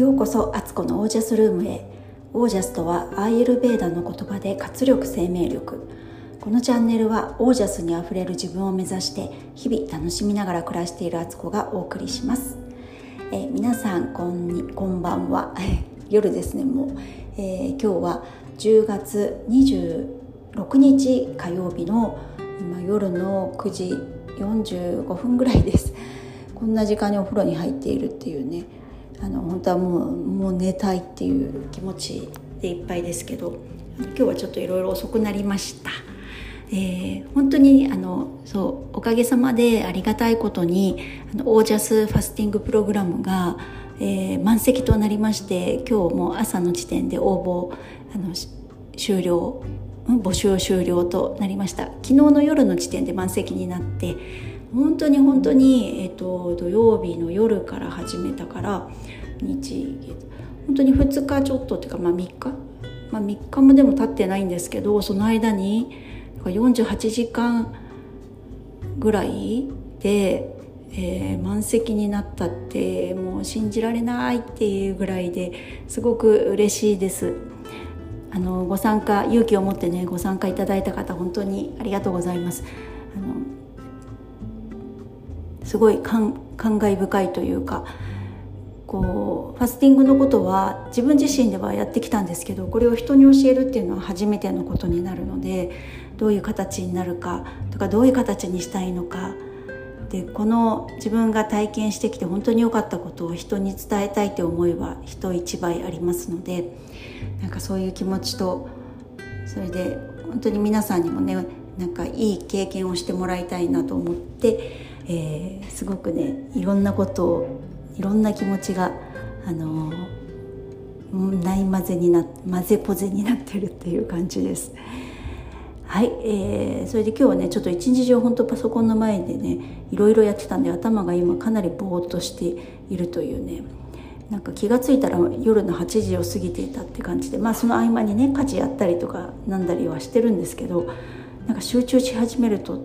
ようこそアツコのオージャスルームへ。オージャスとはアーユルベーダの言葉で活力生命力。このチャンネルはオージャスにあふれる自分を目指して日々楽しみながら暮らしているアツコがお送りします。え皆さんこんにこんばんは。夜ですねもう、えー、今日は10月26日火曜日の今夜の9時45分ぐらいです。こんな時間にお風呂に入っているっていうね。あの本当はもうもう寝たいっていう気持ちでいっぱいですけど今日はちょっといろいろ遅くなりました。えー、本当にあのそうおかげさまでありがたいことにあのオージャスファスティングプログラムが、えー、満席となりまして今日も朝の時点で応募あの終了募集終了となりました昨日の夜の時点で満席になって本当に本当に、えーと、土曜日の夜から始めたから日本当に2日ちょっとっていうか、まあ、3日、まあ、3日もでも経ってないんですけどその間に48時間ぐらいで、えー、満席になったってもう信じられないっていうぐらいですごく嬉しいです。あのご参加勇気を持ってねご参加いただいた方本当にありがとうございます。あのすごい感慨深いというかこうファスティングのことは自分自身ではやってきたんですけどこれを人に教えるっていうのは初めてのことになるのでどういう形になるかとかどういう形にしたいのかでこの自分が体験してきて本当に良かったことを人に伝えたいって思いは人一倍ありますのでなんかそういう気持ちとそれで本当に皆さんにもねなんかいい経験をしてもらいたいなと思って、えー、すごくねいろんなことをいろんな気持ちがあのない混ぜになっ混ぜポゼになってるっていう感じです。はい、えー、それで今日はねちょっと一日中本当パソコンの前でねいろいろやってたんで頭が今かなりぼーっとしているというねなんか気が付いたら夜の8時を過ぎていたって感じでまあその合間にね家事やったりとかなんだりはしてるんですけどなんか集中し始めると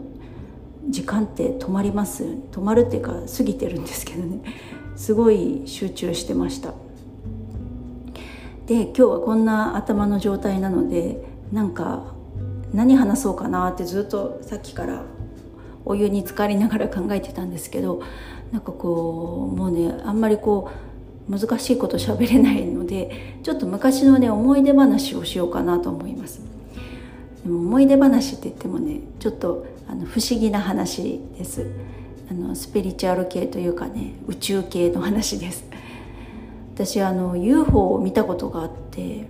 時間って止まります。止まるっていうか過ぎてるんですけどね。すごい集中してました。で今日はこんな頭の状態なのでなんか何話そうかなってずっとさっきからお湯に浸かりながら考えてたんですけどなんかこうもうねあんまりこう難しいこと喋れないのでちょっと昔のね思い出話をしようかなと思います。でも思い出話って言ってもねちょっとあの不思議な話です。あのスピリチュアル系というかね宇宙系の話です。私あの UFO を見たことがあって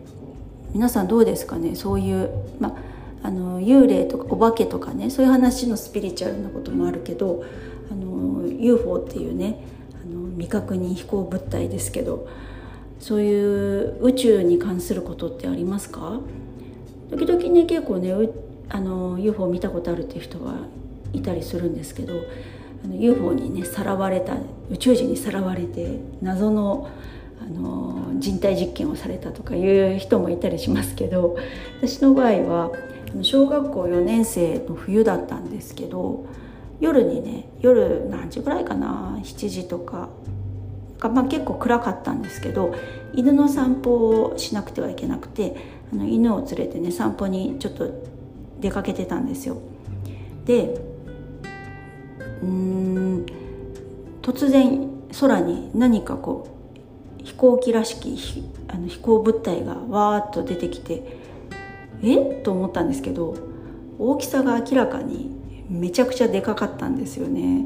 皆さんどうですかね？そういうまあの幽霊とかお化けとかねそういう話のスピリチュアルなこともあるけどあの UFO っていうねあの未確認飛行物体ですけどそういう宇宙に関することってありますか？時々ね結構ねあの UFO 見たことあるっていう人はいたりするんですけどあの UFO にねさらわれた宇宙人にさらわれて謎のあの人体実験をされたとかいう人もいたりしますけど私の場合は小学校4年生の冬だったんですけど夜にね夜何時ぐらいかな7時とかか、まあ、結構暗かったんですけど犬の散歩をしなくてはいけなくてあの犬を連れてね散歩にちょっと出かけてたんですよ。でうん突然空に何かこう飛行機らしきあの飛行物体がわーっと出てきてえ？っと思ったんですけど大きさが明らかにめちゃくちゃでかかったんですよね。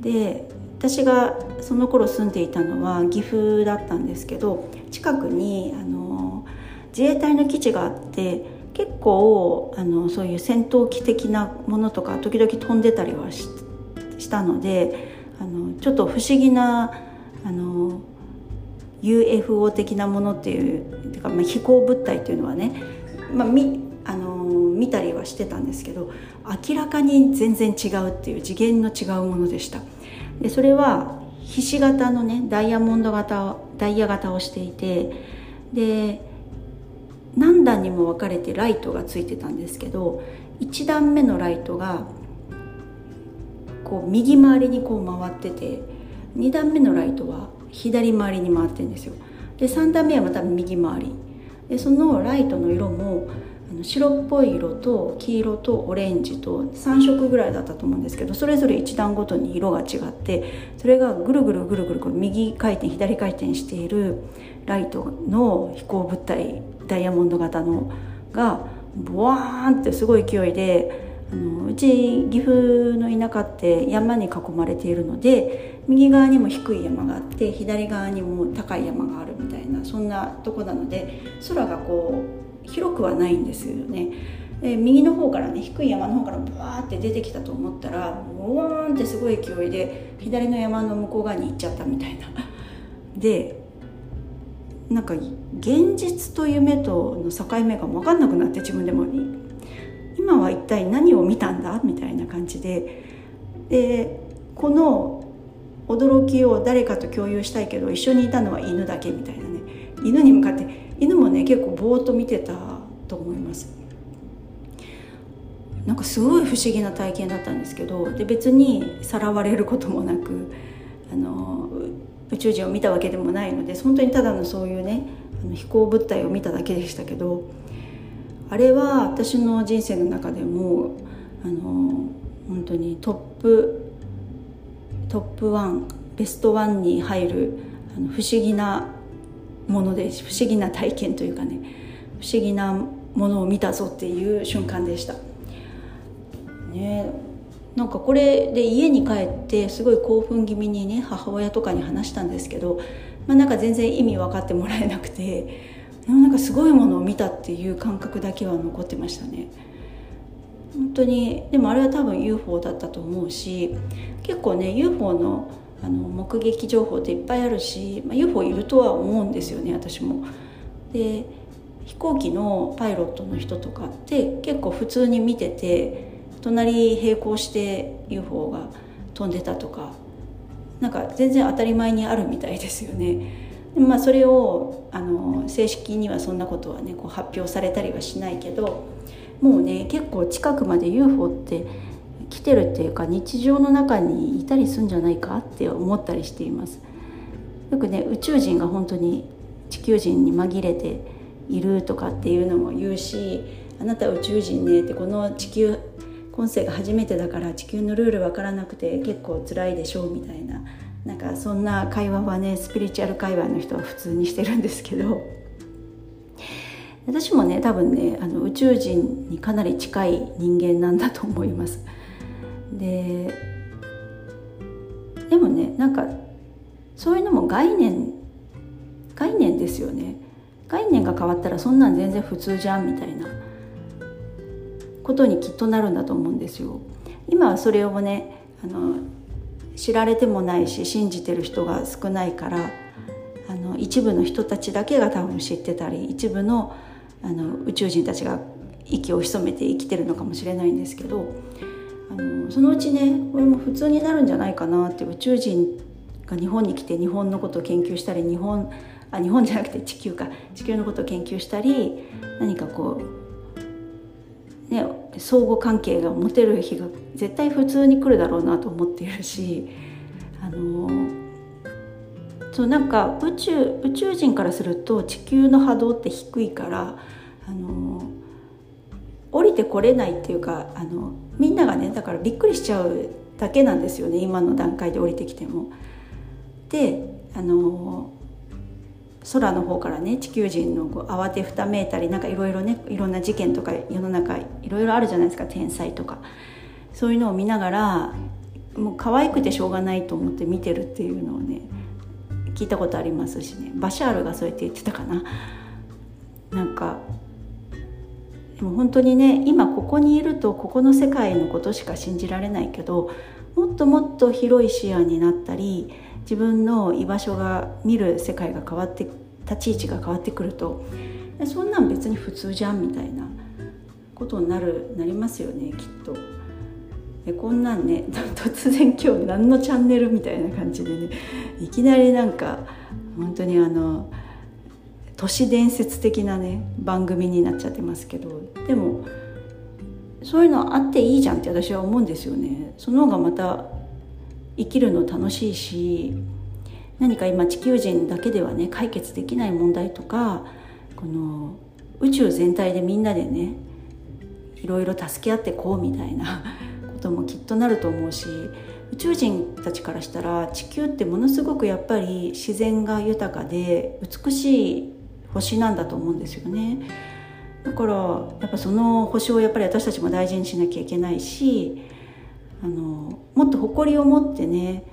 で私がその頃住んでいたのは岐阜だったんですけど近くにあの自衛隊の基地があって構あのそういう戦闘機的なものとか時々飛んでたりはしたのであのちょっと不思議なあの UFO 的なものっていうてか、まあ、飛行物体っていうのはねまあ、みあの見たりはしてたんですけど明らかに全然違うっていう次元の違うものでした。でそれはひし形のねダイヤモンド型ダイヤ型をしていてで何段にも分かれてライトがついてたんですけど1段目のライトがこう右回りにこう回ってて2段目のライトは左回りに回ってるんですよ。で3段目はまた右回り。でそのライトの色も白っぽい色と黄色とオレンジと3色ぐらいだったと思うんですけどそれぞれ1段ごとに色が違ってそれがぐるぐるぐるぐる右回転左回転しているライトの飛行物体ダイヤモンド型のがボワーンってすごい勢いであのうち岐阜の田舎って山に囲まれているので右側にも低い山があって左側にも高い山があるみたいなそんなとこなので空がこう広くはないんですよね。で右の方からね低い山の方からブワーって出てきたと思ったらボワーンってすごい勢いで左の山の向こう側に行っちゃったみたいな。でなんか現実と夢との境目が分かんなくなって自分でも。今は一体何を見たんだみたいな感じで。でこの驚きを誰かと共有したいけど一緒にいたのは犬だけみたいなね。犬に向かって犬もね結構ぼーっと見てたと思います。なんかすごい不思議な体験だったんですけど。で別にさらわれることもなくあの宇宙人を見たわけでもないので本当にただのそういうねあの飛行物体を見ただけでしたけどあれは私の人生の中でもあの本当にトップトップ1ベストワンに入るあの不思議なもので不思議な体験というかね不思議なものを見たぞっていう瞬間でした。ねなんかこれで家に帰ってすごい興奮気味にね母親とかに話したんですけど、まあ、なんか全然意味分かってもらえなくてなんかすごいものを見たっていう感覚だけは残ってましたね。本当にでもあれは多分 UFO だったと思うし結構ね UFO のあの目撃情報っていっぱいあるし、まあ、UFO いるとは思うんですよね私も。で飛行機のパイロットの人とかって結構普通に見てて隣並行して UFO が飛んでたとかなんか全然当たり前にあるみたいですよね。まあ、それをあの正式にはそんなことはねこう発表されたりはしないけどもうね結構近くまで UFO って来てるっていうか日常の中にいたりすんじゃないかって思ったりしていますよくね宇宙人が本当に地球人に紛れているとかっていうのも言うしあなた宇宙人ねってこの地球今世が初めてだから地球のルール分からなくて結構辛いでしょうみたいななんかそんな会話はねスピリチュアル界隈の人は普通にしてるんですけど。私もね多分ねあの宇宙人にかなり近い人間なんだと思います。ででもねなんかそういうのも概念概念ですよね。概念が変わったらそんなん全然普通じゃんみたいな。ことにきっとなるんだと思うんですよ。今はそれをねあの知られてもないし信じてる人が少ないからあの一部の人たちだけが多分知ってたり一部のあの宇宙人たちが息を潜めて生きてるのかもしれないんですけどあのそのうちねこれも普通になるんじゃないかなって宇宙人が日本に来て日本のことを研究したり日本あ日本じゃなくて地球か地球のことを研究したり何かこうね相互関係が持てる日が絶対普通に来るだろうなと思っているしあのそうなんか宇宙宇宙人からすると地球の波動って低いからあの降りてこれないっていうかあのみんながねだからびっくりしちゃうだけなんですよね今の段階で降りてきても。であの空の方からね地球人のこう慌てふためいたりなんかいろいろねいろんな事件とか世の中いろいろあるじゃないですか天才とか。そういうのを見ながらもう可愛くてしょうがないと思って見てるっていうのをね聞いたことありますしね。バシャールがそうやって言ってたかな。なんかでも本当にね今ここにいるとここの世界のことしか信じられないけどもっともっと広い視野になったり自分の居場所が見る世界が変わって立ち位置が変わってくるとそんなん別に普通じゃんみたいなことになるなりますよねきっと。でこんなんね 突然今日何のチャンネルみたいな感じでねいきなりなんか本当にあの都市伝説的なね番組になっちゃってますけどでもそういうのあっていいじゃんって私は思うんですよね。その方がまた生きるの楽しいし何か今地球人だけではね解決できない問題とかこの宇宙全体でみんなでねいろいろ助け合ってこうみたいな こともきっとなると思うし宇宙人たちからしたら地球ってものすごくやっぱり自然が豊かで美しい星なんだと思うんですよね。だからやっぱその星をやっぱり私たちも大事にしなきゃいけないしあのもっと誇りを持ってね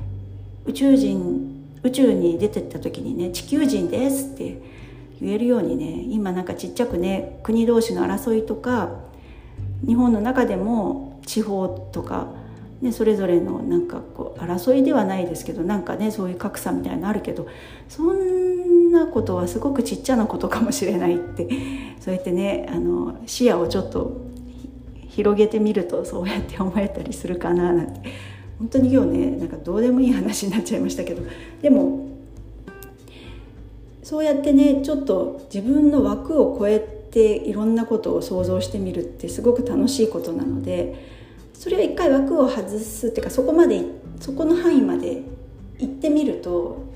宇宙人宇宙に出てった時にね「地球人です」って言えるようにね今なんかちっちゃくね国同士の争いとか日本の中でも地方とか、ね、それぞれのなんかこう争いではないですけどなんかねそういう格差みたいなのあるけどそんなことはすごくちっちゃなことかもしれないってそうやってねあの視野をちょっと広げてみるとそうやって思えたりするかななんて。本当に今日ねなんかどうでもいい話になっちゃいましたけどでもそうやってねちょっと自分の枠を超えていろんなことを想像してみるってすごく楽しいことなのでそれを一回枠を外すっていうかそこまでそこの範囲まで行ってみると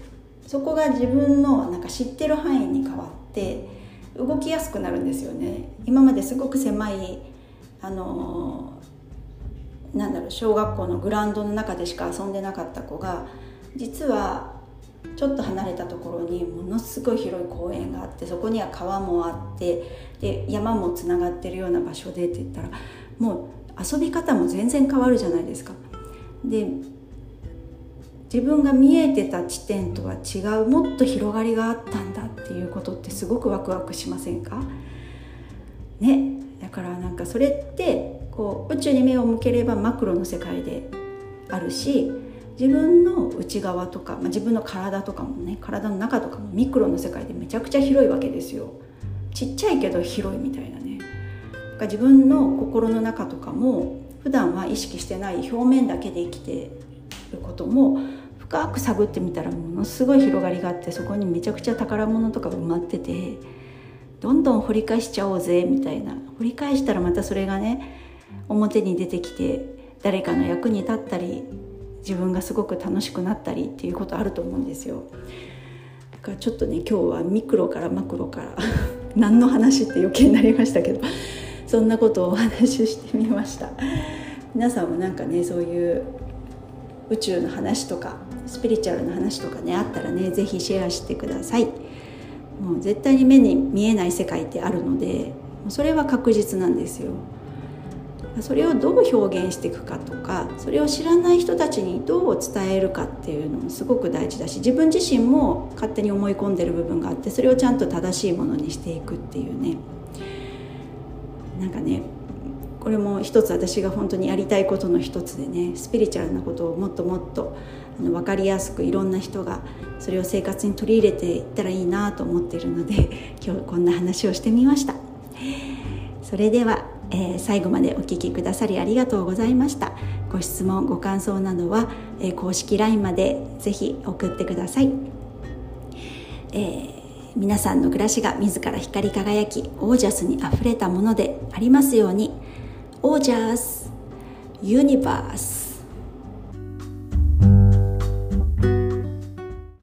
そこが自分のなんか知ってる範囲に変わって動きやすくなるんですよね今まですごく狭いあのなんだろう小学校のグラウンドの中でしか遊んでなかった子が実はちょっと離れたところにものすごい広い公園があってそこには川もあってで山もつながってるような場所でって言ったらもう遊び方も全然変わるじゃないですか。で自分が見えてた地点とは違うもっと広がりがあったんだっていうことってすごくワクワクしませんか？ね。だからなんかそれってこう宇宙に目を向ければマクロの世界であるし自分の内側とか、まあ、自分の体とかもね体の中とかもミクロの世界でめちゃくちゃ広いわけですよ。ちっちゃいけど広いみたいなね。自分の心の中とかも普段は意識してない表面だけで生きてることも深く探ってみたらものすごい広がりがあってそこにめちゃくちゃ宝物とか埋まっててどんどん掘り返しちゃおうぜみたいな。掘り返したらまたそれがね表に出てきて誰かの役に立ったり自分がすごく楽しくなったりっていうことあると思うんですよ。だからちょっとね今日はミクロからマクロから 何の話って余計になりましたけどそんなことをお話ししてみました。皆さんもなんかねそういう宇宙の話とかスピリチュアルな話とかねあったらね是非シェアしてください。もう絶対に目に見えない世界ってあるのでそれは確実なんですよ。それをどう表現していくかとかそれを知らない人たちにどう伝えるかっていうのもすごく大事だし自分自身も勝手に思い込んでる部分があってそれをちゃんと正しいものにしていくっていうね。なんかねこれも一つ私が本当にやりたいことの一つでねスピリチュアルなことをもっともっとあの分かりやすくいろんな人がそれを生活に取り入れていったらいいなと思っているので 今日こんな話をしてみました。それでは、えー、最後までお聴きくださりありがとうございました。ご質問ご感想などは、えー、公式 LINE までぜひ送ってください、えー皆さんの暮らしが自ら光り輝きオージャスにあふれたものでありますように。オージャスユニバース